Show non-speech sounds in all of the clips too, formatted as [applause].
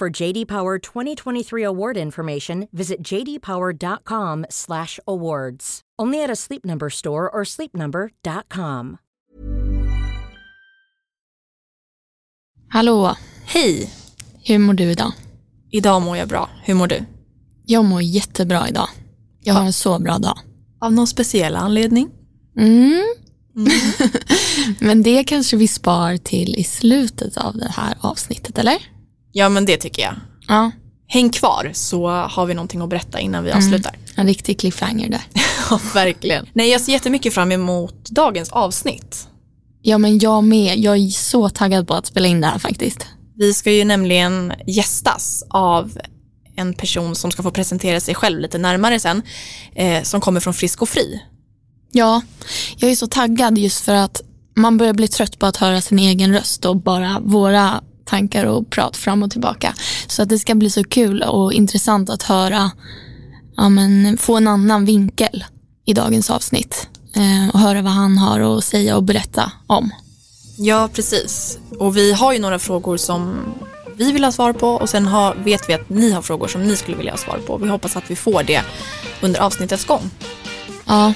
For JD Power 2023 award information, visit jdpower.com/awards. Only at a Sleep Number store or sleepnumber.com. Hallå, Hej! hur mår du idag? Idag mår jag bra. Hur mår du? Jag mår jättebra idag. Jag har en så bra dag. Av någon speciell anledning? Mm. [laughs] Men det kanske vi spar till i slutet av det här avsnittet, eller? Ja, men det tycker jag. Ja, Häng kvar så har vi någonting att berätta innan vi avslutar. en riktig cliffhanger där. [laughs] Ja, verkligen. Nej, jag ser jättemycket fram emot dagens avsnitt. Ja, men jag med. Jag är så taggad på att spela in det här faktiskt. Vi ska ju nämligen gästas av en person som ska få presentera sig själv lite närmare sen, eh, som kommer från Frisk och Fri. Ja, jag är så taggad just för att man börjar bli trött på att höra sin egen röst och bara våra tankar och prat fram och tillbaka. Så att det ska bli så kul och intressant att höra, ja men få en annan vinkel i dagens avsnitt. Eh, och höra vad han har att säga och berätta om. Ja, precis. Och vi har ju några frågor som vi vill ha svar på och sen har, vet vi att ni har frågor som ni skulle vilja ha svar på. Vi hoppas att vi får det under avsnittets gång. Ja,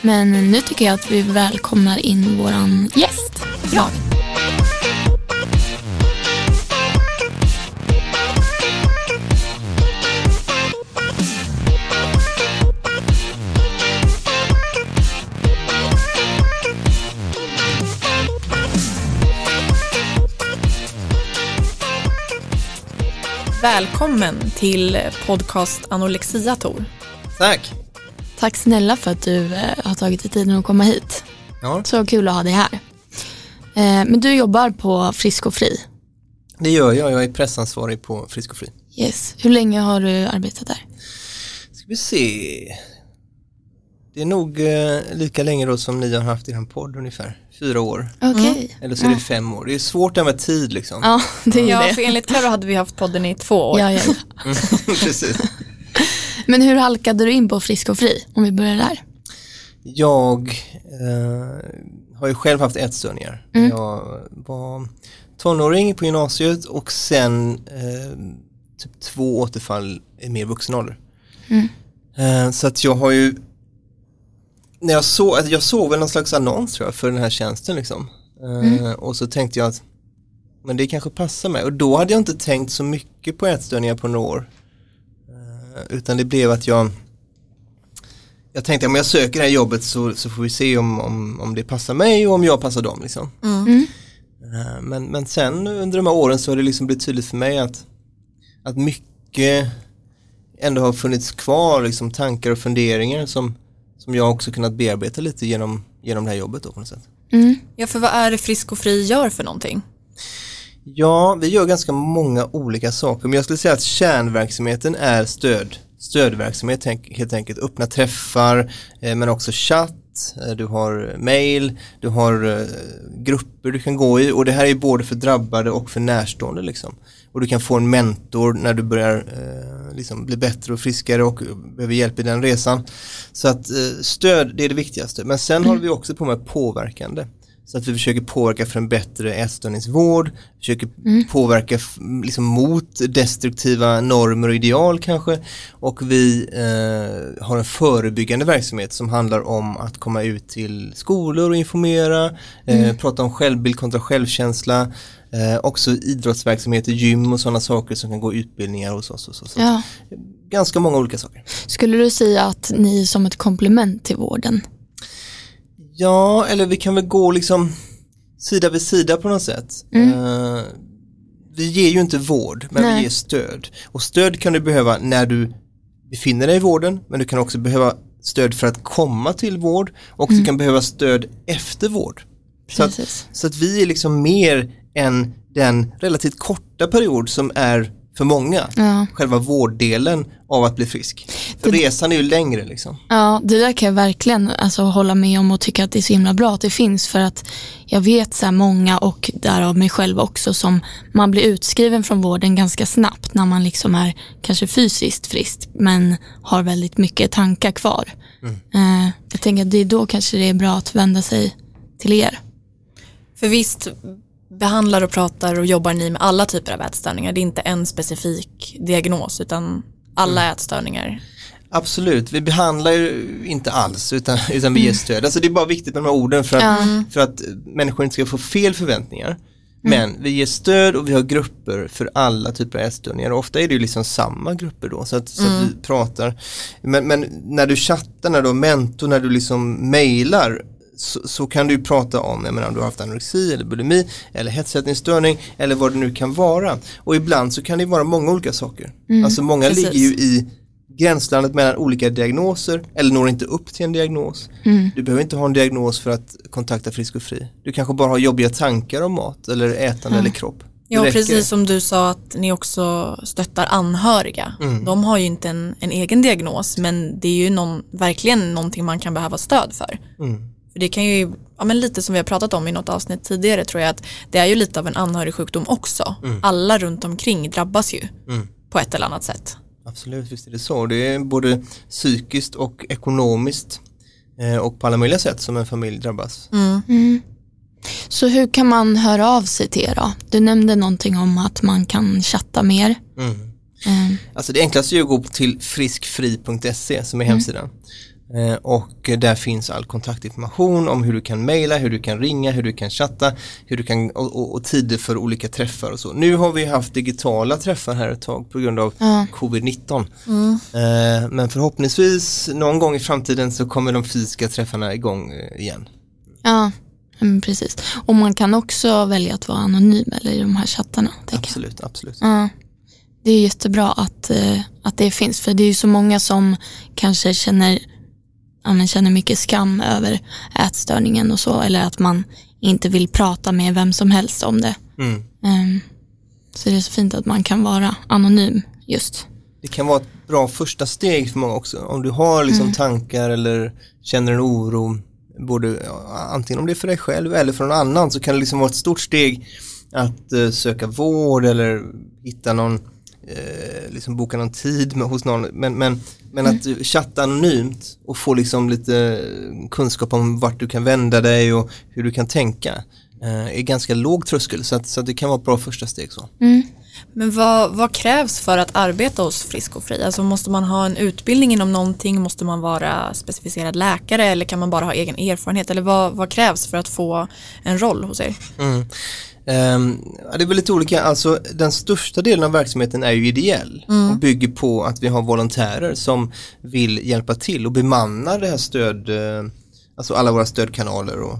men nu tycker jag att vi välkomnar in våran gäst. Ja. Välkommen till podcast Anorexia Tor. Tack. Tack snälla för att du eh, har tagit dig tiden att komma hit. Ja, Så kul att ha dig här. Eh, men du jobbar på Frisk och Fri. det gör jag. Jag är pressansvarig på Frisk och Fri. Yes. Hur länge har du arbetat där? Ska vi se. Det är nog eh, lika länge då som ni har haft er podd ungefär. Fyra år. Okej. Eller så är det fem år. Det är svårt det här med tid liksom. Ja, det är Ja, det. för enligt Karo hade vi haft podden i två år. Ja, ja, ja. [laughs] Precis. [laughs] Men hur halkade du in på Frisk och Fri? Om vi börjar där. Jag eh, har ju själv haft ätstörningar. Jag var tonåring på gymnasiet och sen eh, typ två återfall i mer vuxen ålder. Eh, så att jag har ju när jag såg, alltså jag såg väl någon slags annons tror jag för den här tjänsten liksom. Eh, Och så tänkte jag att men det kanske passar mig och då hade jag inte tänkt så mycket på ätstörningar på några år. Eh, utan det blev att jag jag tänkte om jag söker det här jobbet så, så får vi se om, om, om det passar mig och om jag passar dem. Liksom. Eh, Men, men sen under de här åren så har det liksom blivit tydligt för mig att, att mycket ändå har funnits kvar, liksom tankar och funderingar som, som jag också kunnat bearbeta lite genom, genom det här jobbet då på något sätt. Ja, för vad är det Frisk och Fri gör för någonting? Ja, vi gör ganska många olika saker, men jag skulle säga att kärnverksamheten är stöd. Stödverksamhet helt enkelt, öppna träffar, eh, men också chatt, eh, du har mail, du har eh, grupper du kan gå i och det här är både för drabbade och för närstående liksom. Och du kan få en mentor när du börjar eh, liksom bli bättre och friskare och behöver hjälp i den resan. Så att eh, stöd, det är det viktigaste. Men sen håller vi också på med påverkande. Så att vi försöker påverka för en bättre ätstörningsvård, försöker påverka f- liksom mot destruktiva normer och ideal kanske. Och vi eh, har en förebyggande verksamhet som handlar om att komma ut till skolor och informera, eh, prata om självbild kontra självkänsla, eh, också idrottsverksamhet, gym och sådana saker som kan gå utbildningar hos oss. Och så. Så Ja. Ganska många olika saker. Skulle du säga att ni är som ett komplement till vården? Ja, eller vi kan väl gå liksom sida vid sida på något sätt. Eh, vi ger ju inte vård, men Nej. vi ger stöd. Och stöd kan du behöva när du befinner dig i vården, men du kan också behöva stöd för att komma till vård och du kan behöva stöd efter vård. Så att, så att vi är liksom mer än den relativt korta period som är för många, Ja. själva vårddelen av att bli frisk. För resan är ju längre liksom. Ja, det där kan jag verkligen alltså, hålla med om och tycka att det är så himla bra att det finns för att jag vet så här många och därav mig själv också som man blir utskriven från vården ganska snabbt när man liksom är kanske fysiskt frisk men har väldigt mycket tankar kvar. Eh, jag tänker att det är då kanske det är bra att vända sig till er. För visst behandlar och pratar och jobbar ni med alla typer av ätstörningar. Det är inte en specifik diagnos utan alla ätstörningar. Absolut, vi behandlar ju inte alls utan, utan vi ger stöd. Alltså det är bara viktigt med de här orden för att, för att människor inte ska få fel förväntningar. Men vi ger stöd och vi har grupper för alla typer av ätstörningar och ofta är det ju liksom samma grupper då så att, så att vi pratar. Men, men när du chattar, när du har mentor, när du liksom mejlar så, så kan du prata om, jag menar om du har haft anorexi eller bulimi eller hetsätningsstörning eller vad det nu kan vara. Och ibland så kan det vara många olika saker. Alltså många precis. ligger ju i gränslandet mellan olika diagnoser eller når inte upp till en diagnos. Du behöver inte ha en diagnos för att kontakta Frisk och Fri. Du kanske bara har jobbiga tankar om mat eller ätande eller kropp. Det Ja, räcker. precis som du sa att ni också stöttar anhöriga. De har ju inte en, en egen diagnos men det är ju någon, verkligen någonting man kan behöva stöd för. För det kan ju, ja men lite som vi har pratat om i något avsnitt tidigare tror jag att det är ju lite av en anhörigsjukdom också. Alla runt omkring drabbas ju på ett eller annat sätt. Absolut, visst är det så. Det är både psykiskt och ekonomiskt eh, och på alla möjliga sätt som en familj drabbas. Så hur kan man höra av sig till er då? Du nämnde någonting om att man kan chatta mer. Eh, Alltså det enklaste är att gå till friskfri.se som är hemsidan. Eh, och där finns all kontaktinformation om hur du kan mejla, hur du kan ringa, hur du kan chatta, hur du kan, och, och, och tider för olika träffar och så. Nu har vi haft digitala träffar här ett tag på grund av covid-19. Eh, men förhoppningsvis någon gång i framtiden så kommer de fysiska träffarna igång eh, igen. Ja, mm, precis. Och man kan också välja att vara anonym eller i de här chattarna. tänker jag. Absolut, absolut. Ja. Det är jättebra att, att det finns för det är ju så många som kanske känner, men känner mycket skam över ätstörningen och så eller att man inte vill prata med vem som helst om det. Mm. Ehm, så det är så fint att man kan vara anonym just. Det kan vara ett bra första steg för många också. Om du har liksom tankar eller känner en oro, både, antingen om det är för dig själv eller för någon annan, så kan det liksom vara ett stort steg att eh, söka vård eller hitta någon, eh, liksom boka någon tid med, hos någon. Men, men, men att chatta anonymt och få liksom lite kunskap om vart du kan vända dig och hur du kan tänka eh, är ganska låg tröskel så att, så att det kan vara ett bra första steg. så. Men vad, vad krävs för att arbeta hos Frisk och Fri? Alltså måste man ha en utbildning inom någonting? Måste man vara specificerad läkare eller kan man bara ha egen erfarenhet? Eller vad, vad krävs för att få en roll hos er? Mm. Ehm, det är väl lite olika, alltså den största delen av verksamheten är ju ideell. Och bygger på att vi har volontärer som vill hjälpa till och bemanna det här stöd, eh, alltså alla våra stödkanaler och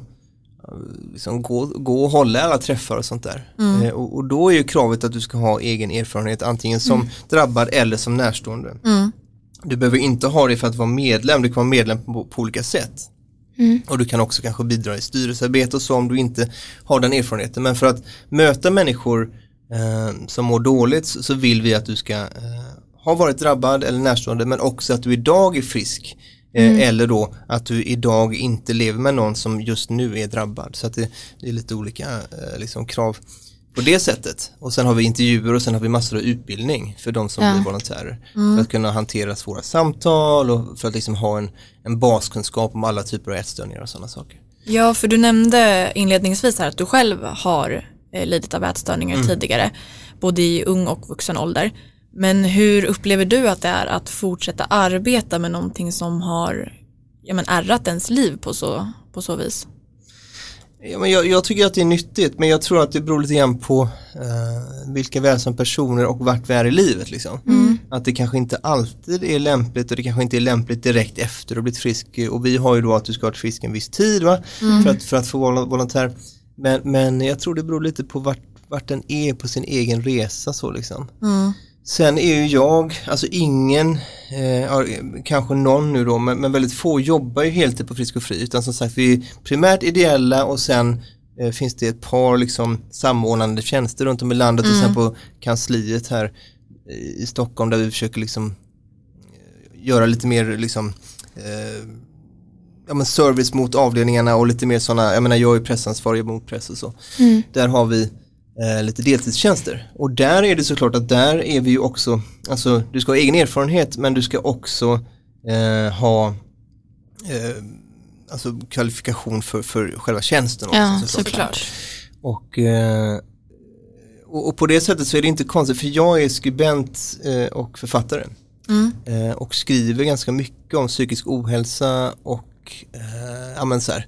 eh, liksom gå, gå och hålla alla träffar och sånt där. Eh, och, och då är ju kravet att du ska ha egen erfarenhet antingen som drabbad eller som närstående. Du behöver inte ha det för att vara medlem, du kan vara medlem på, på olika sätt. Och du kan också kanske bidra i styrelsearbete och så om du inte har den erfarenheten. Men för att möta människor eh, som mår dåligt så, vill vi att du ska eh, ha varit drabbad eller närstående men också att du idag är frisk. Eh, Eller då att du idag inte lever med någon som just nu är drabbad. Så att det, det är lite olika eh, liksom, krav på det sättet. Och sen har vi intervjuer och sen har vi massor av utbildning för de som Ja. blir volontärer. För att kunna hantera svåra samtal och för att liksom ha en, en baskunskap om alla typer av ätstörningar och sådana saker. Ja, för du nämnde inledningsvis här att du själv har eh, lidit av ätstörningar mm. tidigare, både i ung och vuxen ålder. Men hur upplever du att det är att fortsätta arbeta med någonting som har ja, men ärrat ens liv på så, på så vis? Ja, men jag, jag, tycker att det är nyttigt men jag tror att det beror lite grann på uh, vilka vi är som personer och vart vi är i livet. Liksom. Mm. Att det kanske inte alltid är lämpligt och det kanske inte är lämpligt direkt efter att ha blivit frisk och vi har ju då att du ska ha varit frisk en viss tid va? Mm. För, att, för att få vara volontär. Men, men jag tror det beror lite på vart, vart den är på sin egen resa så liksom. Mm. Sen är ju jag, alltså ingen, eh, kanske någon nu då, men, men, väldigt få jobbar ju heltid på Frisk och Fri utan som sagt vi är primärt ideella och sen eh, finns det ett par liksom samordnande tjänster runt om i landet, mm. exempel på kansliet här i Stockholm där vi försöker liksom eh, göra lite mer liksom eh, ja, men service mot avdelningarna och lite mer sådana, jag menar jag är pressansvarig mot press och så. Mm. Där har vi eh, lite deltidstjänster. Och där är det såklart att där är vi ju också, alltså du ska ha egen erfarenhet men du ska också eh, ha eh, alltså kvalifikation för, för själva tjänsten. Också, ja, såklart. såklart. Och, eh, och, och, på det sättet så är det inte konstigt för jag är skribent eh, och författare. Mm. Eh, och skriver ganska mycket om psykisk ohälsa och ja, men så här,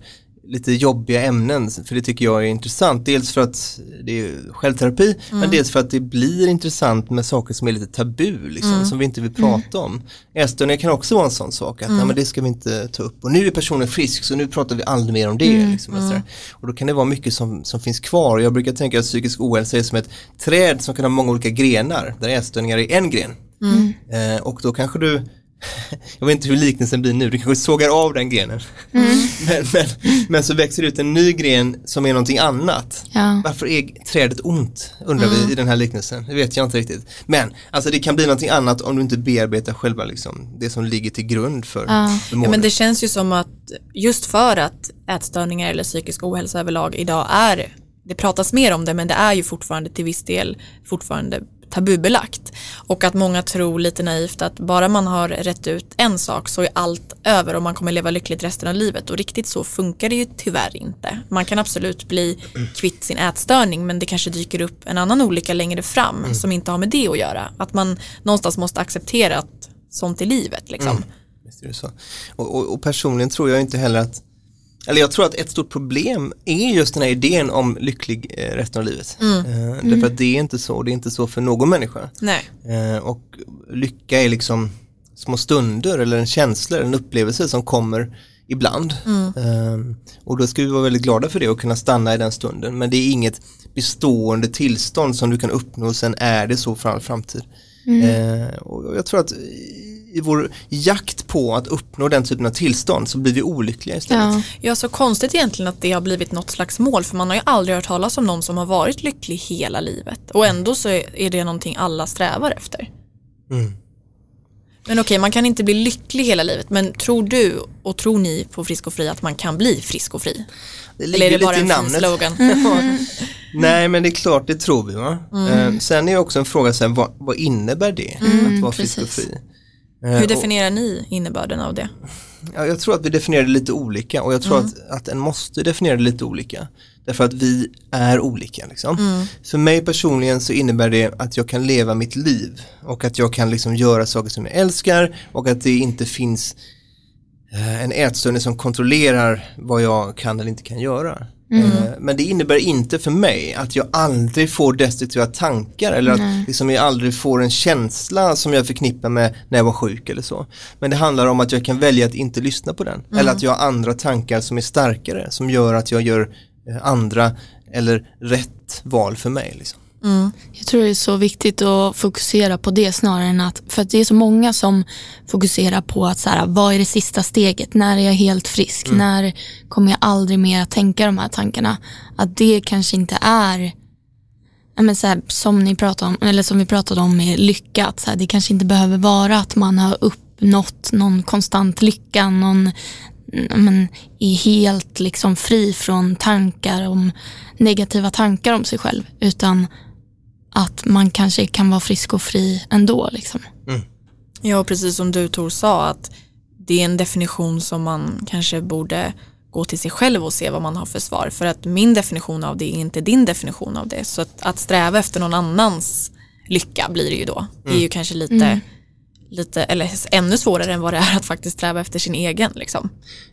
lite jobbiga ämnen för det tycker jag är intressant. Dels för att det är självterapi mm. men dels för att det blir intressant med saker som är lite tabu liksom, mm. som vi inte vill prata om. Ätstörningar kan också vara en sån sak att mm. men det ska vi inte ta upp och nu är personen frisk så nu pratar vi aldrig mer om det. Mm. Liksom, och, mm. och då kan det vara mycket som, som finns kvar. Jag brukar tänka att psykisk ohälsa är som ett träd som kan ha många olika grenar där ätstörningar är en gren. Mm. Eh, och då kanske du jag vet inte hur liknelsen blir nu, du kanske sågar av den grenen. Mm. men, men, men, så växer det ut en ny gren som är någonting annat. Ja. Varför är trädet ont, undrar mm. vi i den här liknelsen. Det vet jag inte riktigt. Men alltså det kan bli någonting annat om du inte bearbetar själva liksom, det som ligger till grund för, ja. för ja, men Det känns ju som att just för att ätstörningar eller psykisk ohälsa överlag idag är det pratas mer om det men det är ju fortfarande till viss del fortfarande tabubelagt. Och att många tror lite naivt att bara man har rätt ut en sak så är allt över och man kommer leva lyckligt resten av livet. Och riktigt så funkar det ju tyvärr inte. Man kan absolut bli kvitt sin ätstörning men det kanske dyker upp en annan olycka längre fram mm. som inte har med det att göra. Att man någonstans måste acceptera att sånt är livet. Liksom. Mm. Är så. Och, och, och personligen tror jag inte heller att eller jag tror att ett stort problem är just den här idén om lycklig eh, resten av livet. Mm. Eh, därför mm. att det är inte så, det är inte så för någon människa. Eh, och lycka är liksom små stunder eller en känsla, en upplevelse som kommer ibland. Mm. Eh, och då ska vi vara väldigt glada för det och kunna stanna i den stunden. Men det är inget bestående tillstånd som du kan uppnå sen är det så för all framtid. Mm. Eh, och jag tror att i vår jakt på att uppnå den typen av tillstånd så blir vi olyckliga istället. Ja. ja, så konstigt egentligen att det har blivit något slags mål för man har ju aldrig hört talas om någon som har varit lycklig hela livet och ändå så är det någonting alla strävar efter. Mm. Men okej, man kan inte bli lycklig hela livet men tror du och tror ni på Frisk och Fri att man kan bli frisk och fri? Det ligger Eller är det bara en namnet. slogan? Mm. [laughs] Nej men det är klart, det tror vi va. Mm. Eh, sen är det också en fråga, sen, vad, vad innebär det mm, att vara frisk och fri? Eh, Hur definierar ni innebörden av det? Ja, jag tror att vi definierar det lite olika och jag tror mm. att, att en måste definiera det lite olika. Därför att vi är olika. Liksom. Mm. För mig personligen så innebär det att jag kan leva mitt liv och att jag kan liksom göra saker som jag älskar och att det inte finns eh, en ätstörning som kontrollerar vad jag kan eller inte kan göra. Mm. Eh, men det innebär inte för mig att jag aldrig får destruktiva tankar eller att liksom jag aldrig får en känsla som jag förknippar med när jag var sjuk eller så. Men det handlar om att jag kan välja att inte lyssna på den. Mm. Eller att jag har andra tankar som är starkare som gör att jag gör eh, andra eller rätt val för mig. Liksom. Mm. Jag tror det är så viktigt att fokusera på det snarare än att, för att det är så många som fokuserar på att så här, vad är det sista steget, när är jag helt frisk, mm. när kommer jag aldrig mer att tänka de här tankarna. Att det kanske inte är men så här, som, ni pratade om, eller som vi pratade om med lycka, att så här, det kanske inte behöver vara att man har uppnått någon konstant lycka, någon, men, är helt liksom fri från tankar om negativa tankar om sig själv, utan att man kanske kan vara frisk och fri ändå. Liksom. Mm. Ja, precis som du Tor sa, att det är en definition som man kanske borde gå till sig själv och se vad man har för svar. För att min definition av det är inte din definition av det. Så att, att sträva efter någon annans lycka blir det ju då. Det är ju kanske lite, Mm. lite, eller ännu svårare än vad det är att faktiskt sträva efter sin egen. Liksom.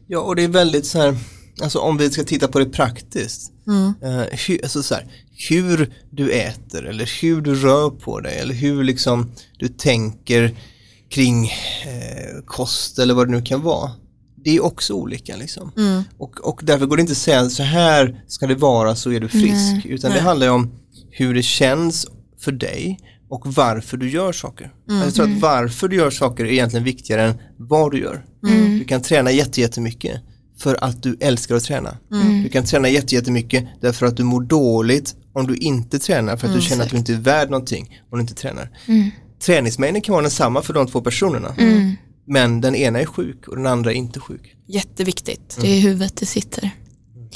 Ja, och det är väldigt så här, alltså om vi ska titta på det praktiskt, Mm. eh, hur, alltså så här, hur du äter eller hur du rör på dig eller hur liksom du tänker kring eh, kost eller vad det nu kan vara. Det är också olika liksom. Mm. Och, och därför går det inte att säga så här ska det vara så är du frisk, utan det Nej. handlar ju om hur det känns för dig och varför du gör saker. Mm. Jag tror att varför du gör saker är egentligen viktigare än vad du gör. Mm. Du kan träna jätte- jättemycket för att du älskar att träna. Mm. Du kan träna jätte- jättemycket därför att du mår dåligt om du inte tränar för att du känner att du inte är värd någonting om du inte tränar. Träningsmängden kan vara densamma för de två personerna. Men den ena är sjuk och den andra är inte sjuk. Jätteviktigt. Det är i huvudet det sitter.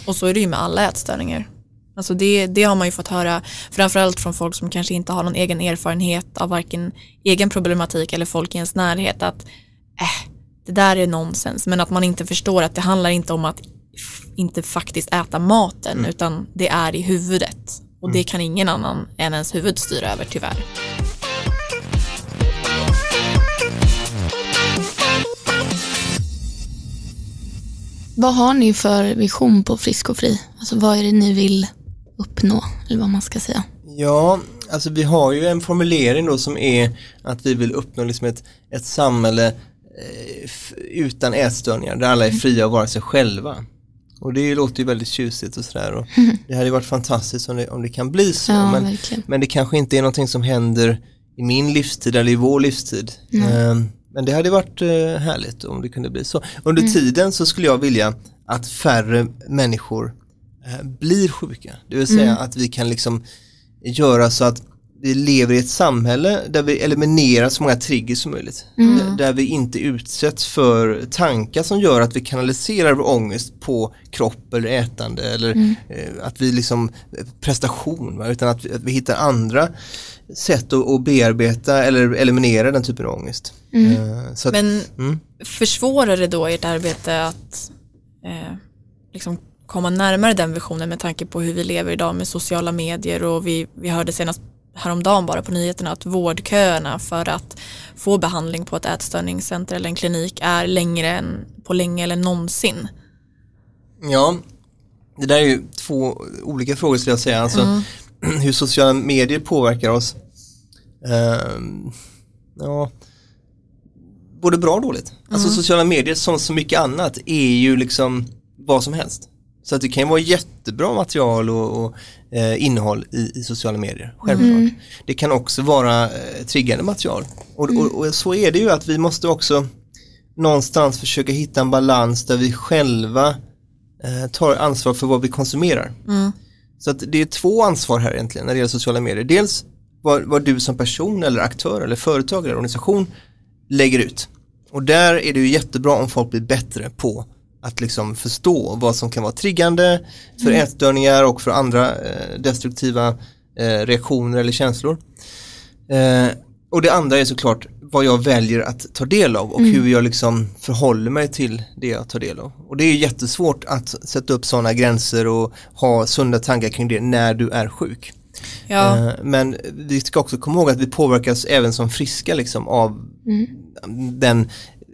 Och så är det ju med alla ätstörningar. Alltså det, det har man ju fått höra framförallt från folk som kanske inte har någon egen erfarenhet av varken egen problematik eller folk i ens närhet att äh, det där är nonsens men att man inte förstår att det handlar inte om att inte faktiskt äta maten utan det är i huvudet och det kan ingen annan än ens huvud styra över tyvärr. Vad har ni för vision på Frisk och Fri? Alltså vad är det ni vill uppnå? Eller vad man ska säga. Ja, alltså vi har ju en formulering då som är att vi vill uppnå liksom ett, ett samhälle utan ätstörningar där alla är fria att vara sig själva. Och det låter ju väldigt tjusigt och sådär och det hade varit fantastiskt om det, om det kan bli så. Ja, men, men det kanske inte är någonting som händer i min livstid eller i vår livstid. Ehm, Men det hade varit eh, härligt om det kunde bli så. Under tiden så skulle jag vilja att färre människor eh, blir sjuka. Det vill säga att vi kan liksom göra så att vi lever i ett samhälle där vi eliminerar så många triggers som möjligt. Där- Där vi inte utsätts för tankar som gör att vi kanaliserar vår ångest på kropp eller ätande eller eh, att vi liksom eh, prestation va? utan att vi, att vi hittar andra sätt att, att bearbeta eller eliminera den typen av ångest. Eh, så att, Men mm. försvårar det då ert arbete att eh, liksom komma närmare den visionen med tanke på hur vi lever idag med sociala medier och vi, vi hörde senast häromdagen bara på nyheterna att vårdköerna för att få behandling på ett ätstörningscenter eller en klinik är längre än på länge eller någonsin. Ja, det där är ju två olika frågor skulle jag säga. Alltså, [clears throat] Hur sociala medier påverkar oss. Ehm, ja, både bra och dåligt. Alltså sociala medier som så mycket annat är ju liksom vad som helst. Så att det kan vara jättebra material och, och eh, innehåll i, i sociala medier, självklart. Det kan också vara eh, triggande material. Och, och, och så är det ju att vi måste också någonstans försöka hitta en balans där vi själva eh, tar ansvar för vad vi konsumerar. Så att det är två ansvar här egentligen när det gäller sociala medier. Dels vad, vad du som person eller aktör eller företag eller organisation lägger ut. Och där är det ju jättebra om folk blir bättre på att liksom förstå vad som kan vara triggande för ätstörningar och för andra eh, destruktiva eh, reaktioner eller känslor. Eh, och det andra är såklart vad jag väljer att ta del av och hur jag liksom förhåller mig till det jag tar del av. Och det är jättesvårt att sätta upp sådana gränser och ha sunda tankar kring det när du är sjuk. Ja, Eh, Men vi ska också komma ihåg att vi påverkas även som friska liksom av den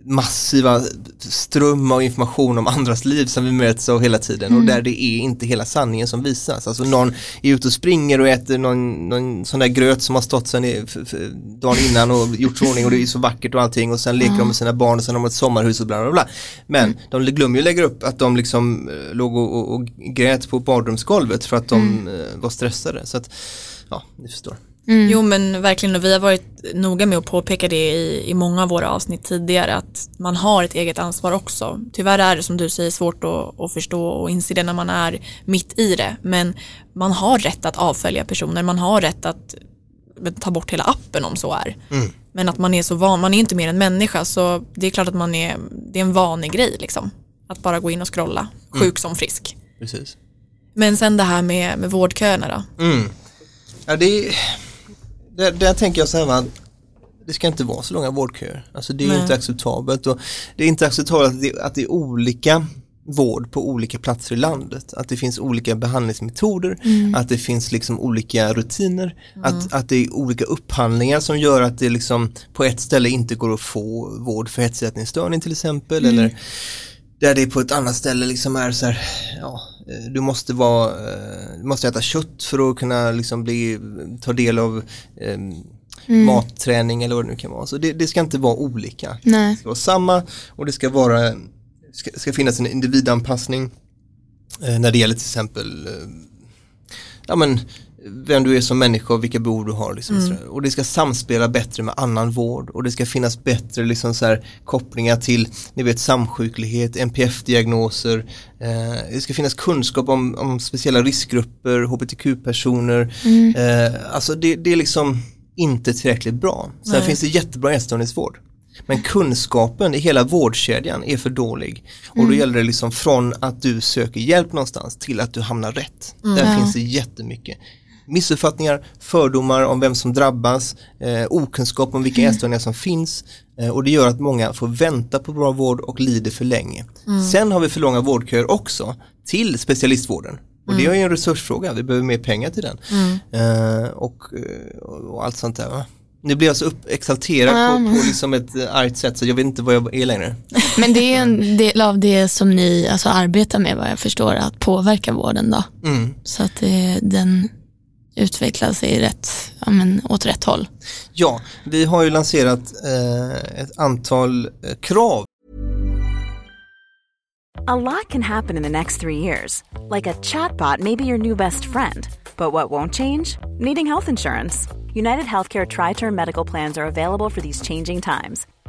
massiva ström av information om andras liv som vi möts av hela tiden och där det är inte hela sanningen som visas. Alltså någon är ute och springer och äter någon, någon sån där gröt som har stått f- dagen innan och gjorts i ordning och det är så vackert och allting och sen leker de med sina barn och sen har de ett sommarhus och bla bla bla. Men de glömmer ju att lägga upp att de liksom eh, låg och, och, och grät på badrumsgolvet för att de eh, var stressade. Så att, ja, ni förstår. Jo men verkligen och vi har varit noga med att påpeka det i, i många av våra avsnitt tidigare att man har ett eget ansvar också. Tyvärr är det som du säger svårt att, att förstå och inse det när man är mitt i det men man har rätt att avfölja personer, man har rätt att ta bort hela appen om så är. Men att man är så van, man är inte mer än människa så det är klart att man är, det är en vanlig grej liksom. Att bara gå in och scrolla, sjuk som frisk. Precis. Men sen det här med, med vårdköerna då. Mm. Ja, det är, där, där tänker jag så här va, att det ska inte vara så långa vårdköer. Alltså det är Nej. inte acceptabelt och det är inte acceptabelt att det, att det är olika vård på olika platser i landet. Att det finns olika behandlingsmetoder, mm. att det finns liksom olika rutiner, mm. att, att det är olika upphandlingar som gör att det liksom på ett ställe inte går att få vård för hetsätningsstörning till exempel mm. eller där det på ett annat ställe liksom är så här, ja, du måste vara, eh, du måste äta kött för att kunna liksom bli, ta del av um, Mm. matträning eller vad det nu kan vara. Så det, det ska inte vara olika. Nej. Det ska vara samma och det ska vara ska, ska finnas en individanpassning eh, när det gäller till exempel eh, ja, men, vem du är som människa och vilka behov du har. Liksom, mm. Och det ska samspela bättre med annan vård och det ska finnas bättre liksom, så här, kopplingar till ni vet, samsjuklighet, NPF-diagnoser. Eh, det ska finnas kunskap om, om speciella riskgrupper, hbtq-personer. Mm. Eh, alltså det, det, är liksom inte tillräckligt bra. Sen Nej. finns det jättebra ätstörningsvård. Men kunskapen i hela vårdkedjan är för dålig. Och då mm. gäller det liksom från att du söker hjälp någonstans till att du hamnar rätt. Mm. Där ja. finns det jättemycket missuppfattningar, fördomar om vem som drabbas, eh, okunskap om vilka mm. ätstörningar som finns eh, och det gör att många får vänta på bra vård och lider för länge. Mm. Sen har vi för långa vårdköer också till specialistvården. Och det är ju en resursfråga, vi behöver mer pengar till den. Mm. Eh, och, eh, och, allt sånt där. Va? Nu blir jag så exalterad mm. på, på liksom ett eh, argt sätt så jag vet inte vad jag är längre. [laughs] Men det är en del av det som ni alltså, arbetar med vad jag förstår, att påverka vården då. Mm. Så att det, den utvecklas i rätt, ja, men, åt rätt håll. Ja, vi har ju lanserat eh, ett antal eh, krav. A lot can happen in the next three years. Like a chatbot may be your new best friend. But what won't change? Needing health insurance. United Healthcare Tri Term Medical Plans are available for these changing times.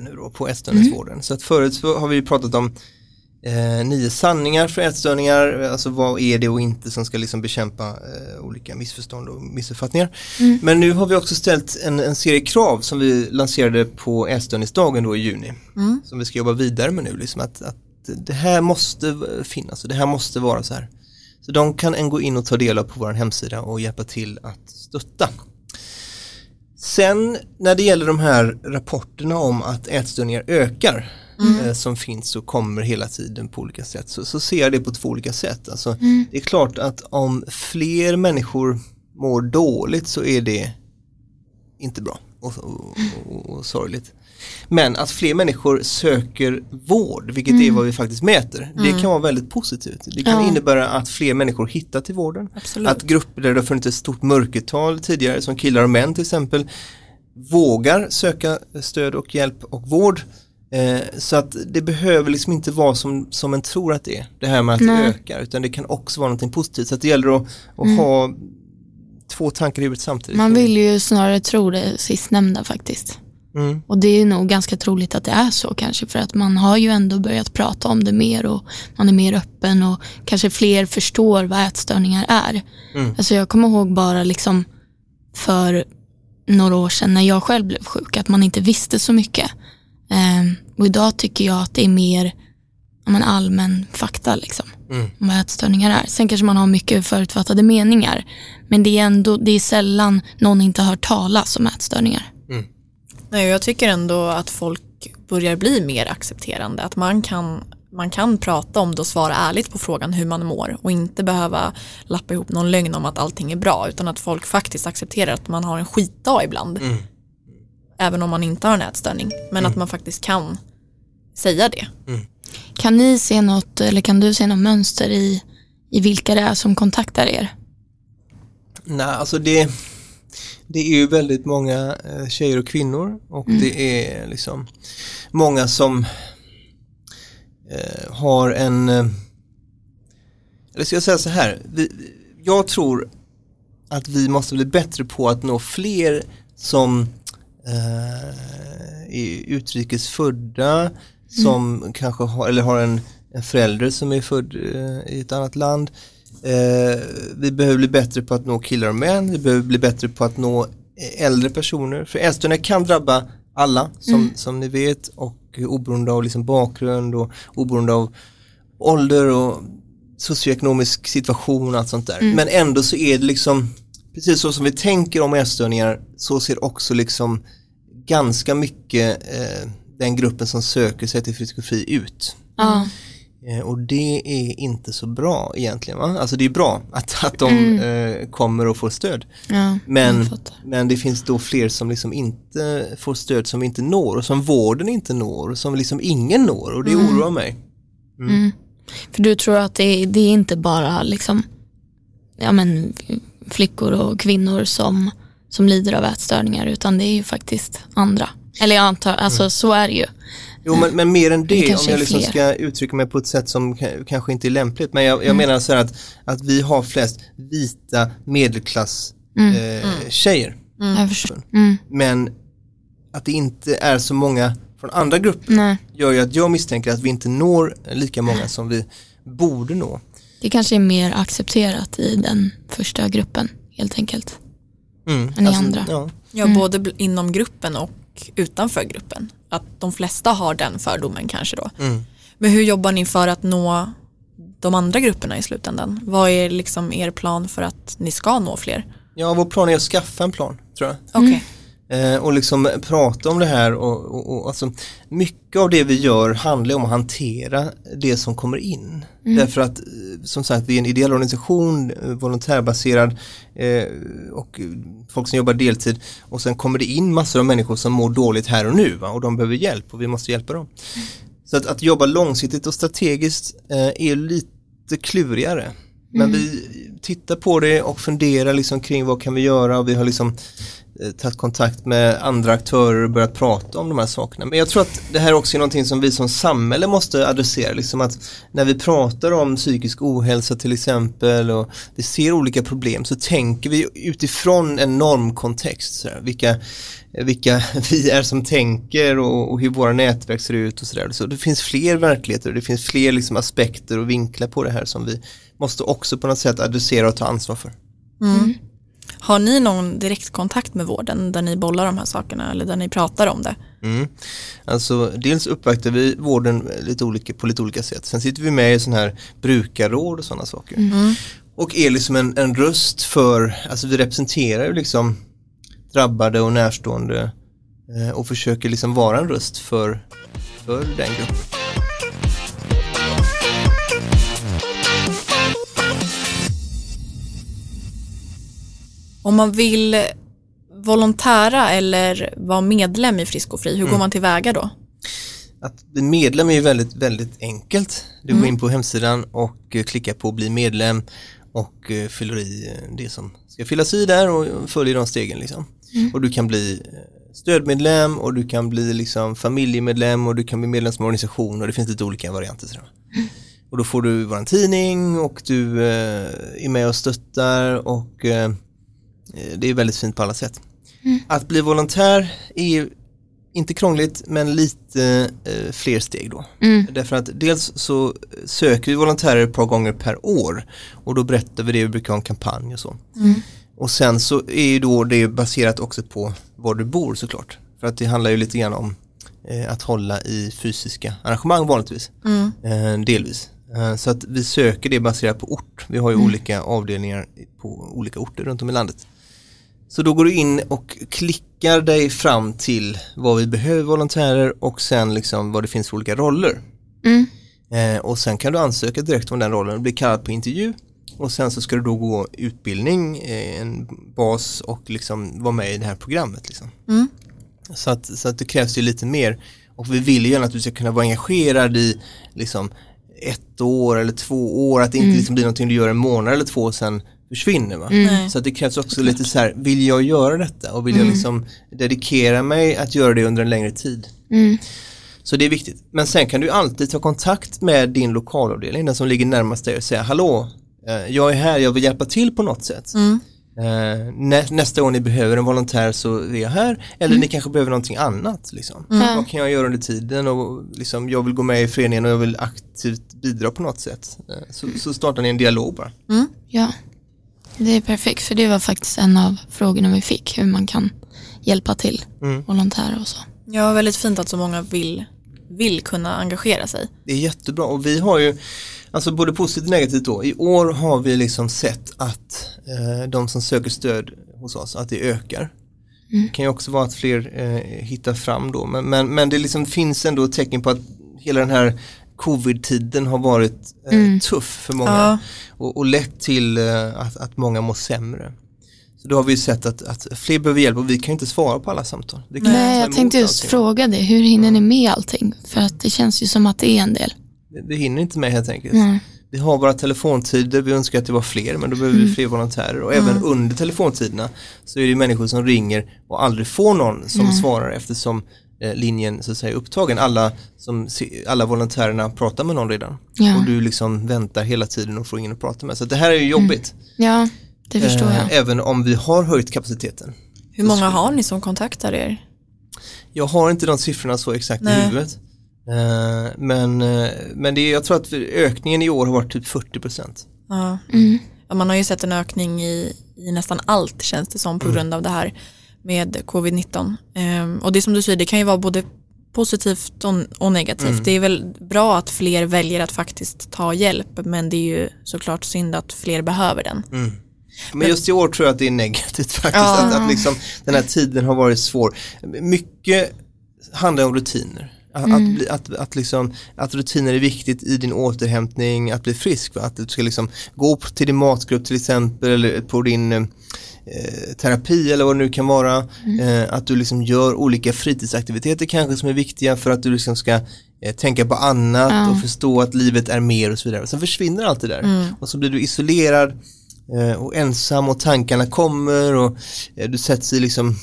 Nu då på ätstörningsvården. Mm. Så att förut så har vi pratat om eh, nio sanningar för ätstörningar, alltså vad är det och inte som ska liksom bekämpa eh, olika missförstånd och missuppfattningar. Mm. Men nu har vi också ställt en, en, serie krav som vi lanserade på ätstörningsdagen då i juni. Mm. Som vi ska jobba vidare med nu, liksom att, att det här måste finnas och det här måste vara så här. Så de kan en gå in och ta del av på vår hemsida och hjälpa till att stötta. Sen när det gäller de här rapporterna om att ätstörningar ökar mm. eh, som finns och kommer hela tiden på olika sätt så, så ser jag det på två olika sätt. Alltså, mm. Det är klart att om fler människor mår dåligt så är det inte bra och, och, och, och sorgligt. Men att fler människor söker vård, vilket mm. är vad vi faktiskt mäter, det mm. kan vara väldigt positivt. Det kan ja. innebära att fler människor hittar till vården. Absolut. Att grupper där det har funnits ett stort mörkertal tidigare, som killar och män till exempel, vågar söka stöd och hjälp och vård. Eh, så att det behöver liksom inte vara som, som en tror att det är, det här med att Nej. det ökar, utan det kan också vara någonting positivt. Så att det gäller att, att mm. ha två tankar i huvudet samtidigt. Man vill ju snarare tro det sistnämnda faktiskt. Mm. Och det är nog ganska troligt att det är så kanske för att man har ju ändå börjat prata om det mer och man är mer öppen och kanske fler förstår vad ätstörningar är. Mm. Alltså jag kommer ihåg bara liksom för några år sedan när jag själv blev sjuk att man inte visste så mycket. Um, och idag tycker jag att det är mer men, allmän fakta liksom, mm. om vad ätstörningar är. Sen kanske man har mycket förutfattade meningar. Men det är ändå, det är sällan någon inte har hört talas om ätstörningar. Nej, jag tycker ändå att folk börjar bli mer accepterande. Att man kan, man kan prata om det och svara ärligt på frågan hur man mår och inte behöva lappa ihop någon lögn om att allting är bra utan att folk faktiskt accepterar att man har en skitdag ibland. Mm. Även om man inte har en ätstörning. Men mm. att man faktiskt kan säga det. Mm. Kan ni se något, eller kan du se något mönster i, i vilka det är som kontaktar er? Nej, alltså det, det är ju väldigt många eh, tjejer och kvinnor och mm. det är liksom många som eh, har en, eh, eller ska jag säga så här, vi, jag tror att vi måste bli bättre på att nå fler som eh, är utrikesfödda, som mm. kanske har, eller har en, en förälder som är född eh, i ett annat land. Eh, vi behöver bli bättre på att nå killar och män, vi behöver bli bättre på att nå äldre personer. För ätstörningar kan drabba alla som, mm. som ni vet och oberoende av liksom bakgrund och oberoende av ålder och socioekonomisk situation och allt sånt där. Mm. Men ändå så är det liksom precis så som vi tänker om ätstörningar så ser också liksom ganska mycket eh, den gruppen som söker sig till fri ut. Mm. Eh, och det är inte så bra egentligen. Va? Alltså det är bra att, att de mm. eh, kommer och får stöd. Ja, men, men det finns då fler som liksom inte får stöd som inte når och som vården inte når och som liksom ingen når och det mm. oroar mig. Mm. mm. För du tror att det, det är inte bara liksom ja, men, flickor och kvinnor som, som lider av ätstörningar utan det är ju faktiskt andra. Eller jag antar, alltså mm. så är det ju. Jo men, men mer än det, det om jag liksom ska uttrycka mig på ett sätt som kanske inte är lämpligt. Men jag, jag mm. menar så här att, att vi har flest vita medelklass mm. Eh, mm. tjejer. Mm. mm. Men att det inte är så många från andra grupper Nej. gör ju att jag misstänker att vi inte når lika många som vi borde nå. Det kanske är mer accepterat i den första gruppen helt enkelt. Mm, än i alltså, andra. Ja, ja mm. både inom gruppen och utanför gruppen. Att de flesta har den fördomen kanske då. Mm. Men hur jobbar ni för att nå de andra grupperna i slutändan? Vad är liksom er plan för att ni ska nå fler? Ja, vår plan är att skaffa en plan tror jag. Okay. Eh, och liksom prata om det här och, och, och alltså, mycket av det vi gör handlar om att hantera det som kommer in. Mm. Därför att eh, som sagt vi är en ideell organisation, eh, volontärbaserad eh, och folk som jobbar deltid och sen kommer det in massor av människor som mår dåligt här och nu va? och de behöver hjälp och vi måste hjälpa dem. Mm. Så att, att jobba långsiktigt och strategiskt eh, är lite klurigare. Men mm. vi tittar på det och funderar liksom kring vad kan vi göra och vi har liksom Eh, tagit kontakt med andra aktörer och börjat prata om de här sakerna. Men jag tror att det här också är någonting som vi som samhälle måste adressera. Liksom att när vi pratar om psykisk ohälsa till exempel och vi ser olika problem så tänker vi utifrån en normkontext. Så här, vilka, vilka [laughs] vi är som tänker och, och hur våra nätverk ser ut och sådär. Så det finns fler verkligheter och det finns fler liksom aspekter och vinklar på det här som vi måste också på något sätt adressera och ta ansvar för. Mm. Har ni någon direktkontakt med vården där ni bollar de här sakerna eller där ni pratar om det? Mm. Alltså dels uppvaktar vi vården lite olika, på lite olika sätt. Sen sitter vi med i sådana här brukarråd och sådana saker. Mm. Och är liksom en, en röst för, alltså vi representerar ju liksom drabbade och närstående eh, och försöker liksom vara en röst för, för den gruppen. Om man vill volontära eller vara medlem i Frisk och Fri, hur mm. går man tillväga då? Att bli medlem är väldigt, väldigt enkelt. Du mm. går in på hemsidan och klickar på bli medlem och eh, fyller i eh, det som ska fyllas i där och följer de stegen liksom. Mm. Och du kan bli eh, stödmedlem och du kan bli liksom familjemedlem och du kan bli medlem som organisation och det finns lite olika varianter. Mm. Och då får du en tidning och du är med och stöttar och Eh, det är väldigt fint på alla sätt. Mm. Att bli volontär är inte krångligt men lite eh, fler steg då. Mm. Därför att dels så söker vi volontärer ett par gånger per år och då berättar vi det, vi brukar ha en kampanj och så. Mm. Och sen så är ju då det baserat också på var du bor såklart. För att det handlar ju lite grann om eh, att hålla i fysiska arrangemang vanligtvis. Eh, delvis. Eh, så att vi söker det baserat på ort. Vi har ju olika avdelningar på olika orter runt om i landet. Så då går du in och klickar dig fram till vad vi behöver volontärer och sen liksom vad det finns för olika roller. Mm. Eh, och sen kan du ansöka direkt om den rollen och bli kallad på intervju och sen så ska du då gå utbildning, eh, en bas och liksom vara med i det här programmet. Liksom. Mm. Så, att, så att det krävs ju lite mer och vi vill ju gärna att du ska kunna vara engagerad i liksom ett år eller två år, att det inte Mm. liksom blir någonting du gör en månad eller två och sen försvinner. Va? Nej. Så att det krävs också lite så här, vill jag göra detta och vill jag liksom dedikera mig att göra det under en längre tid. Mm. Så det är viktigt. Men sen kan du alltid ta kontakt med din lokalavdelning, den som ligger närmast dig och säga hallå, eh, jag är här, jag vill hjälpa till på något sätt. Mm. Eh, nä, nästa gång ni behöver en volontär så är jag här, eller ni kanske behöver någonting annat. Liksom. Ja. Vad kan jag göra under tiden och liksom, jag vill gå med i föreningen och jag vill aktivt bidra på något sätt. Eh, så, så startar ni en dialog bara. Ja, det är perfekt för det var faktiskt en av frågorna vi fick, hur man kan hjälpa till Mm. volontärer och så. Ja, väldigt fint att så många vill, vill kunna engagera sig. Det är jättebra och vi har ju, alltså både positivt och negativt då, i år har vi liksom sett att eh, de som söker stöd hos oss, att det ökar. Det kan ju också vara att fler eh, hittar fram då, men, men, men det liksom finns ändå tecken på att hela den här covid-tiden har varit eh, tuff för många Ja. och, och lett till eh, att, att många mår sämre. Så då har vi sett att, att fler behöver hjälp och vi kan inte svara på alla samtal. Nej, jag tänkte just allting. fråga det, hur hinner ni med allting? För att det känns ju som att det är en del. Det- Det hinner inte med helt enkelt. Nej. Vi har våra telefontider, vi önskar att det var fler men då behöver vi fler volontärer och även under telefontiderna så är det människor som ringer och aldrig får någon som svarar eftersom linjen så att säga upptagen. Alla, som, alla volontärerna pratar med någon redan Ja. och du liksom väntar hela tiden och får ingen att prata med. Så det här är ju jobbigt. Ja, det förstår Eh, jag. Även om vi har höjt kapaciteten. Hur många har ni som kontaktar er? Jag har inte de siffrorna så exakt i Nej. huvudet. Eh, men eh, men det är, jag tror att ökningen i år har varit typ 40%. Ja. Mm. Ja, man har ju sett en ökning i, i nästan allt känns det som på grund av det här med covid-19. Ehm, och det som du säger, det kan ju vara både positivt och, och negativt. Det är väl bra att fler väljer att faktiskt ta hjälp men det är ju såklart synd att fler behöver den. Men just i år tror jag att det är negativt [laughs] faktiskt, Ja. att, att liksom, den här tiden har varit svår. Mycket handlar om rutiner. Att, att, bli, att, att, liksom, att rutiner är viktigt i din återhämtning, att bli frisk. Va? Att du ska liksom gå till din matgrupp till exempel eller på din eh, terapi eller vad det nu kan vara. Eh, att du liksom gör olika fritidsaktiviteter kanske som är viktiga för att du liksom ska eh, tänka på annat Ja. och förstå att livet är mer och så vidare. Sen försvinner allt det där och så blir du isolerad eh, och ensam och tankarna kommer och eh, du sätts i liksom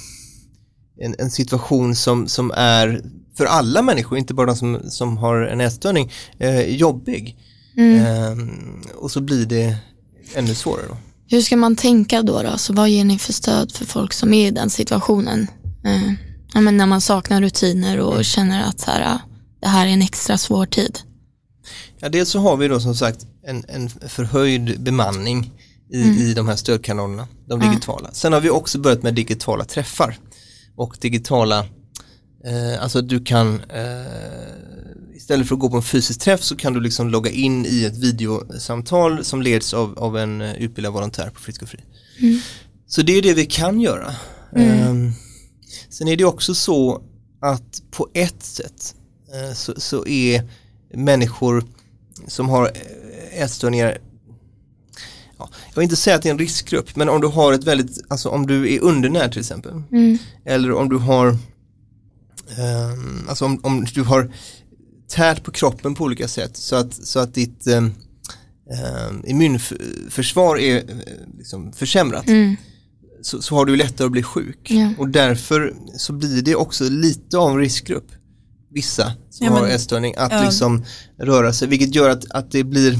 en, en situation som, som är för alla människor, inte bara de som, som har en ätstörning, eh, jobbig. Eh, och så blir det ännu svårare då. Hur ska man tänka då? då? Så vad ger ni för stöd för folk som är i den situationen? Eh, ja, men när man saknar rutiner och känner att så här, det här är en extra svår tid. Ja, dels så har vi då som sagt en, en förhöjd bemanning i, i de här stödkanalerna, de digitala. Sen har vi också börjat med digitala träffar och digitala, eh, alltså du kan eh, istället för att gå på en fysisk träff så kan du liksom logga in i ett videosamtal som leds av, av en eh, utbildad volontär på Frisk och Fri. Så det är det vi kan göra. Ehm, sen är det också så att på ett sätt eh, så, så är människor som har eh, ätstörningar ja, jag vill inte säga att det är en riskgrupp men om du har ett väldigt, alltså om du är undernärd till exempel eller om du har ehm, alltså om, om du har tärt på kroppen på olika sätt så att, så att ditt um, immunförsvar är eh, liksom försämrat så, så har du lättare att bli sjuk Ja. och därför så blir det också lite av en riskgrupp vissa som Ja, men- har ätstörning att ja. liksom röra sig vilket gör att, att det blir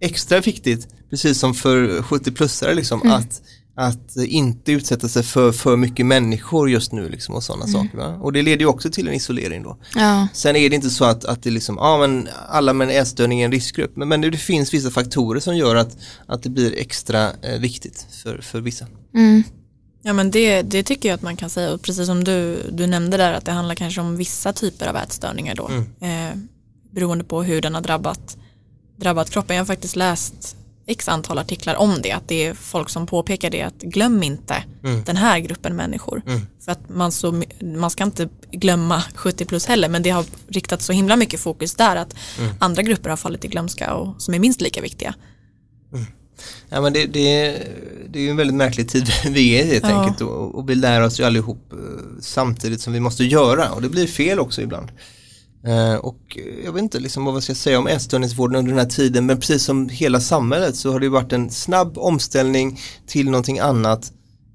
extra viktigt precis som för 70-plussare liksom att, att inte utsätta sig för för mycket människor just nu liksom och sådana saker va? och det leder ju också till en isolering då Ja, Sen är det inte så att, att det liksom, ja men alla med en ätstörning är en riskgrupp men, men det finns vissa faktorer som gör att, att det blir extra eh, viktigt för, för vissa. mm. Ja men det, det tycker jag att man kan säga och precis som du, du nämnde där att det handlar kanske om vissa typer av ätstörningar då. Mm. Eh, beroende på hur den har drabbat, drabbat kroppen. Jag har faktiskt läst x antal artiklar om det. Att det är folk som påpekar det att glöm inte Mm. den här gruppen människor. För att man, så, man ska inte glömma 70 plus heller men det har riktat så himla mycket fokus där att Mm. andra grupper har fallit i glömska och som är minst lika viktiga. Ja men det, det, det är ju en väldigt märklig tid [laughs] vi är i helt Ja. enkelt och, och vi lär oss ju allihop eh, samtidigt som vi måste göra och det blir fel också ibland. Eh, och jag vet inte liksom vad jag ska säga om ätstörningsvården under den här tiden men precis som hela samhället så har det varit en snabb omställning till någonting annat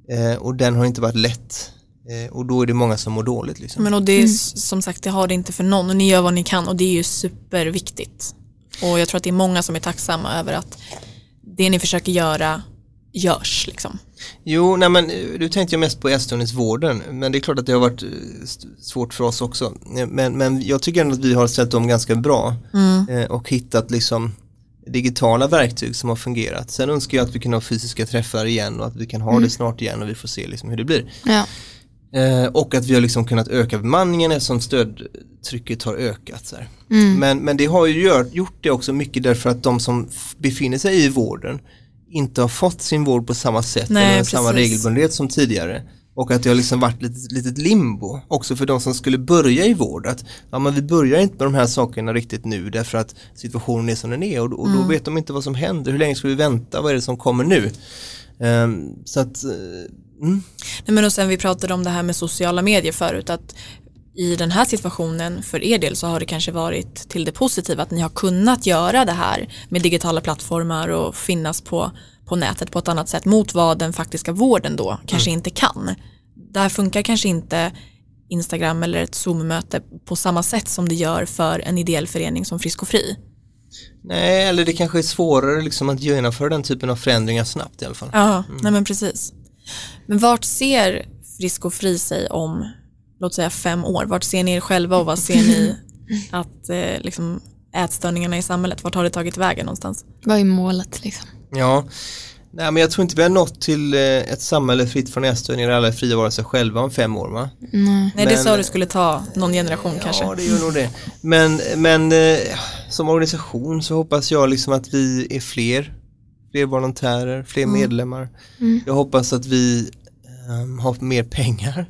eh, och den har inte varit lätt eh, och då är det många som mår dåligt. Liksom. Men och det är s- som sagt, det har det inte för någon och ni gör vad ni kan och det är ju superviktigt. Och jag tror att det är många som är tacksamma över att det ni försöker göra görs liksom. Jo, nej men eh, du tänkte jag mest på ätstörningsvården men det är klart att det har varit eh, svårt för oss också. Eh, Men, men jag tycker ändå att vi har ställt om ganska bra eh, och hittat liksom digitala verktyg som har fungerat. Sen önskar jag att vi kan ha fysiska träffar igen och att vi kan ha det snart igen och vi får se liksom hur det blir. Ja. Eh, och att vi har liksom kunnat öka bemanningen eftersom stödtrycket har ökat. Så. Mm. Men, men det har ju gör, gjort det också mycket därför att de som befinner sig i vården inte har fått sin vård på samma sätt Nej, eller med samma precis. regelbundenhet som tidigare. Och att det har liksom varit ett litet limbo också för de som skulle börja i vård. Att ja, men vi börjar inte med de här sakerna riktigt nu därför att situationen är som den är och, och Mm. då vet de inte vad som händer. Hur länge ska vi vänta? Vad är det som kommer nu? Ehm, så att, eh, mm, Nej, men och sen vi pratade om det här med sociala medier förut att i den här situationen för er del så har det kanske varit till det positiva att ni har kunnat göra det här med digitala plattformar och finnas på, på nätet på ett annat sätt mot vad den faktiska vården då kanske inte kan. Där funkar kanske inte Instagram eller ett Zoom-möte på samma sätt som det gör för en ideell förening som Frisk och Fri. Nej, eller det kanske är svårare liksom att genomföra den typen av förändringar snabbt i alla fall. Ja, nej men precis. Men vart ser Frisk och Fri sig om, låt säga fem år? Vart ser ni er själva och vad ser ni [laughs] att eh, liksom, ätstörningarna i samhället, vart har det tagit vägen någonstans? Vad är målet liksom? Ja, nej men jag tror inte vi har nått till eh, ett samhälle fritt från ätstörningar där alla är fria att vara sig själva om fem år va? Nej. Nej, det Men- sa du skulle ta någon generation kanske. Ja, det gör nog det. Men, men eh, som organisation så hoppas jag liksom att vi är fler, fler volontärer, fler medlemmar. Jag hoppas att vi ehm, har mer pengar,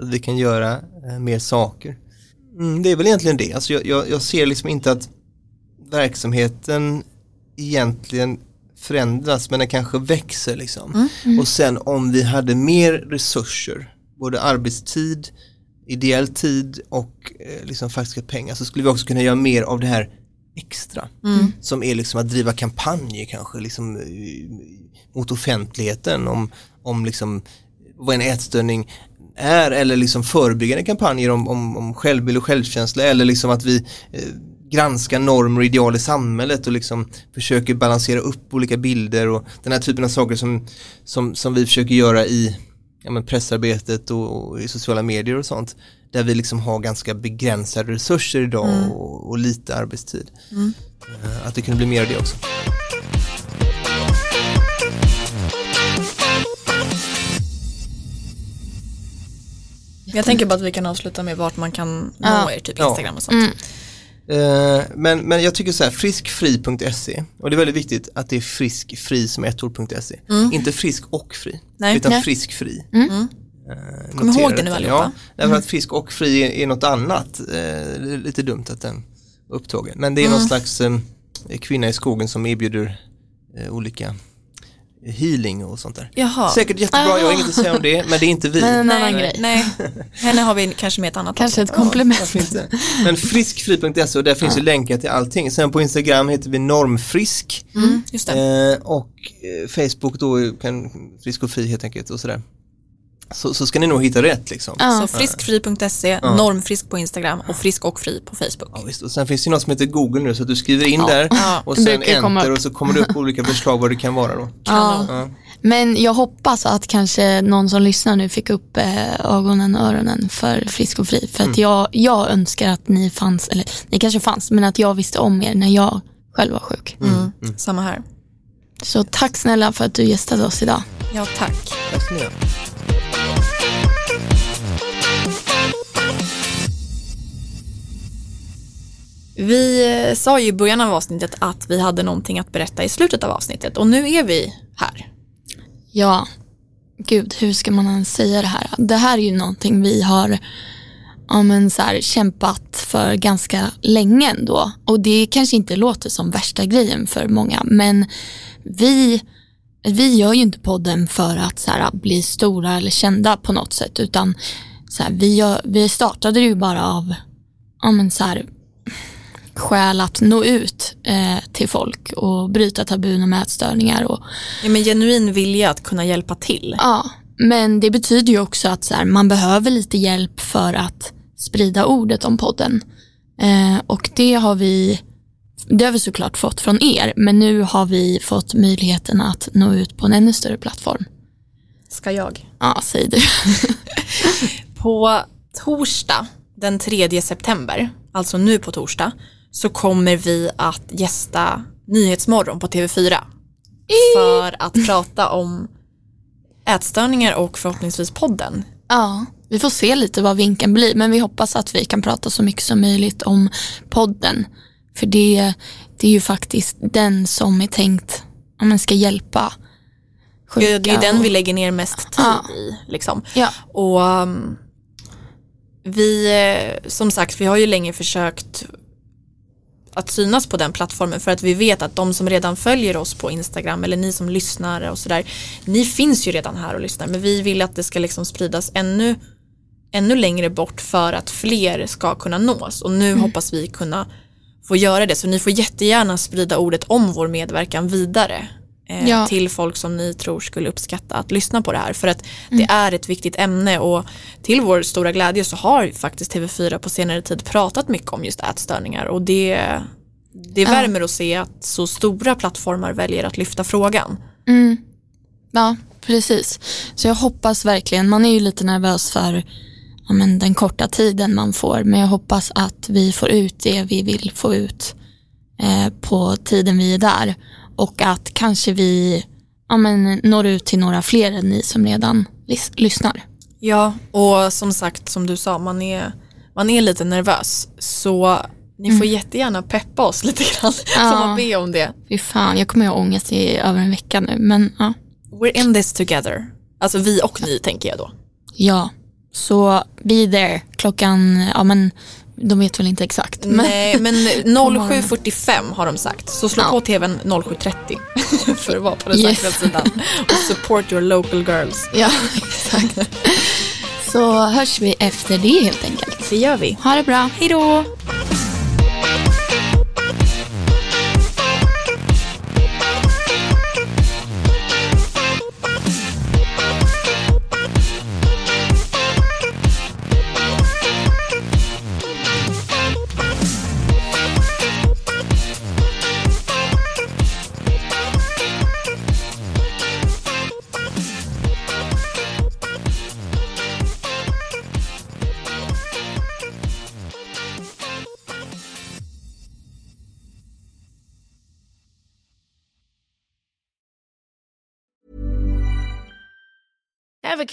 att vi kan göra eh, mer saker. Mm, det är väl egentligen det, alltså jag, jag, jag ser liksom inte att verksamheten egentligen förändras men den kanske växer liksom. Och sen om vi hade mer resurser, både arbetstid, ideell tid och eh, liksom faktiska pengar så skulle vi också kunna göra mer av det här extra. Som är liksom att driva kampanjer kanske liksom, eh, mot offentligheten om, om liksom, vad en ätstörning är eller liksom förebyggande kampanjer om, om, om självbild och självkänsla eller liksom att vi eh, granskar normer och ideal i samhället och liksom försöker balansera upp olika bilder och den här typen av saker som, som, som vi försöker göra i ja, men pressarbetet och, och i sociala medier och sånt där vi liksom har ganska begränsade resurser idag och, och lite arbetstid. Eh, Att det kunde bli mer av det också. Jag tänker bara att vi kan avsluta med vart man kan nå Ja. er, typ Ja. Instagram och sånt. Eh, men, men jag tycker så här, friskfri.se och det är väldigt viktigt att det är friskfri som är ett ord.se. Inte frisk och fri, Nej. utan Nej. friskfri. Kom Notera ihåg det nu allihopa. Ja, därför att frisk och fri är, är något annat. Eh, det är lite dumt att den upptagen. Men det är någon slags eh, kvinna i skogen som erbjuder eh, olika healing och sånt där. Jaha. Säkert jättebra, jag har inget att säga om det, men det är inte vi. Men en Nej, annan grej. nej, henne har vi kanske med ett annat Kanske avsnitt. ett komplement. Inte? Men friskfri.se och där finns ju länkar till allting. Sen på Instagram heter vi normfrisk Mm, just det. eh, och eh, Facebook då kan frisk och fri helt enkelt och sådär. Så, så ska ni nog hitta rätt liksom. Ja. Så friskfri.se, normfrisk på Instagram och frisk och fri på Facebook. Ja, visst. Och sen finns det något som heter Google nu så att du skriver in där Ja. och Det sen enter och så kommer det upp [laughs] olika förslag vad det kan vara då. Ja. Ja. Men jag hoppas att kanske någon som lyssnar nu fick upp eh, ögonen och öronen för Frisk och Fri. För att jag, jag önskar att ni fanns, eller ni kanske fanns, men att jag visste om er när jag själv var sjuk. Mm. Samma här. Så tack snälla för att du gästade oss idag. Ja, tack. Tack. Vi eh, sa ju i början av avsnittet att vi hade någonting att berätta i slutet av avsnittet och nu är vi här. Ja, gud hur ska man ens säga det här? Det här är ju någonting vi har ja, men så här, kämpat för ganska länge ändå. Och det kanske inte låter som värsta grejen för många men vi vi gör ju inte podden för att så här, bli stora eller kända på något sätt utan så här, vi, gör, vi startade ju bara av ja, men så här, skäl att nå ut eh, till folk och bryta tabun med ätstörningar. Och, Ja, men genuin vilja att kunna hjälpa till. ja, men det betyder ju också att så här, man behöver lite hjälp för att sprida ordet om podden. Eh, och det har vi det har vi såklart fått från er, men nu har vi fått möjligheten att nå ut på en ännu större plattform. Ska jag? Ja, säg du. [laughs] På torsdag den 3 september, alltså nu på torsdag, så kommer vi att gästa Nyhetsmorgon på TV4 för att prata om ätstörningar och förhoppningsvis podden. Ja, vi får se lite vad vinkeln blir, men vi hoppas att vi kan prata så mycket som möjligt om podden. För det, det är ju faktiskt den som är tänkt, om man ska hjälpa sjuka. Det är den och- vi lägger ner mest tid Ja. i. Liksom. Ja, Och um, vi, eh, som sagt, vi har ju länge försökt att synas på den plattformen för att vi vet att de som redan följer oss på Instagram eller ni som lyssnar och sådär, ni finns ju redan här och lyssnar men vi vill att det ska liksom spridas ännu, ännu längre bort för att fler ska kunna nås och nu hoppas vi kunna få göra det så ni får jättegärna sprida ordet om vår medverkan vidare eh, Ja. till folk som ni tror skulle uppskatta att lyssna på det här för att det är ett viktigt ämne och till vår stora glädje så har faktiskt TV4 på senare tid pratat mycket om just ätstörningar och det, det värmer att se att så stora plattformar väljer att lyfta frågan. ja, precis. Så jag hoppas verkligen, man är ju lite nervös för ja, men den korta tiden man får, men jag hoppas att vi får ut det vi vill få ut eh, på tiden vi är där och att kanske vi ja, men, når ut till några fler än ni som redan lys- lyssnar. Ja, och som sagt som du sa, man är, man är lite nervös så ni får jättegärna peppa oss lite grann, [laughs] Ja. får man be om det. Fy fan, jag kommer ha ångest i över en vecka nu, men ja. We're in this together. Alltså vi och ni tänker jag då. Ja, så be there klockan, ja men de vet väl inte exakt. Men, Nej, men [laughs] morgonen. 07.45 har de sagt. Så slå Ja. på tvn 07.30 [laughs] för att vara på den Yes. säkra sidan. Och support your local girls. [laughs] Ja, exakt. Så hörs vi efter det helt enkelt. Det gör vi. Ha det bra. Hej då!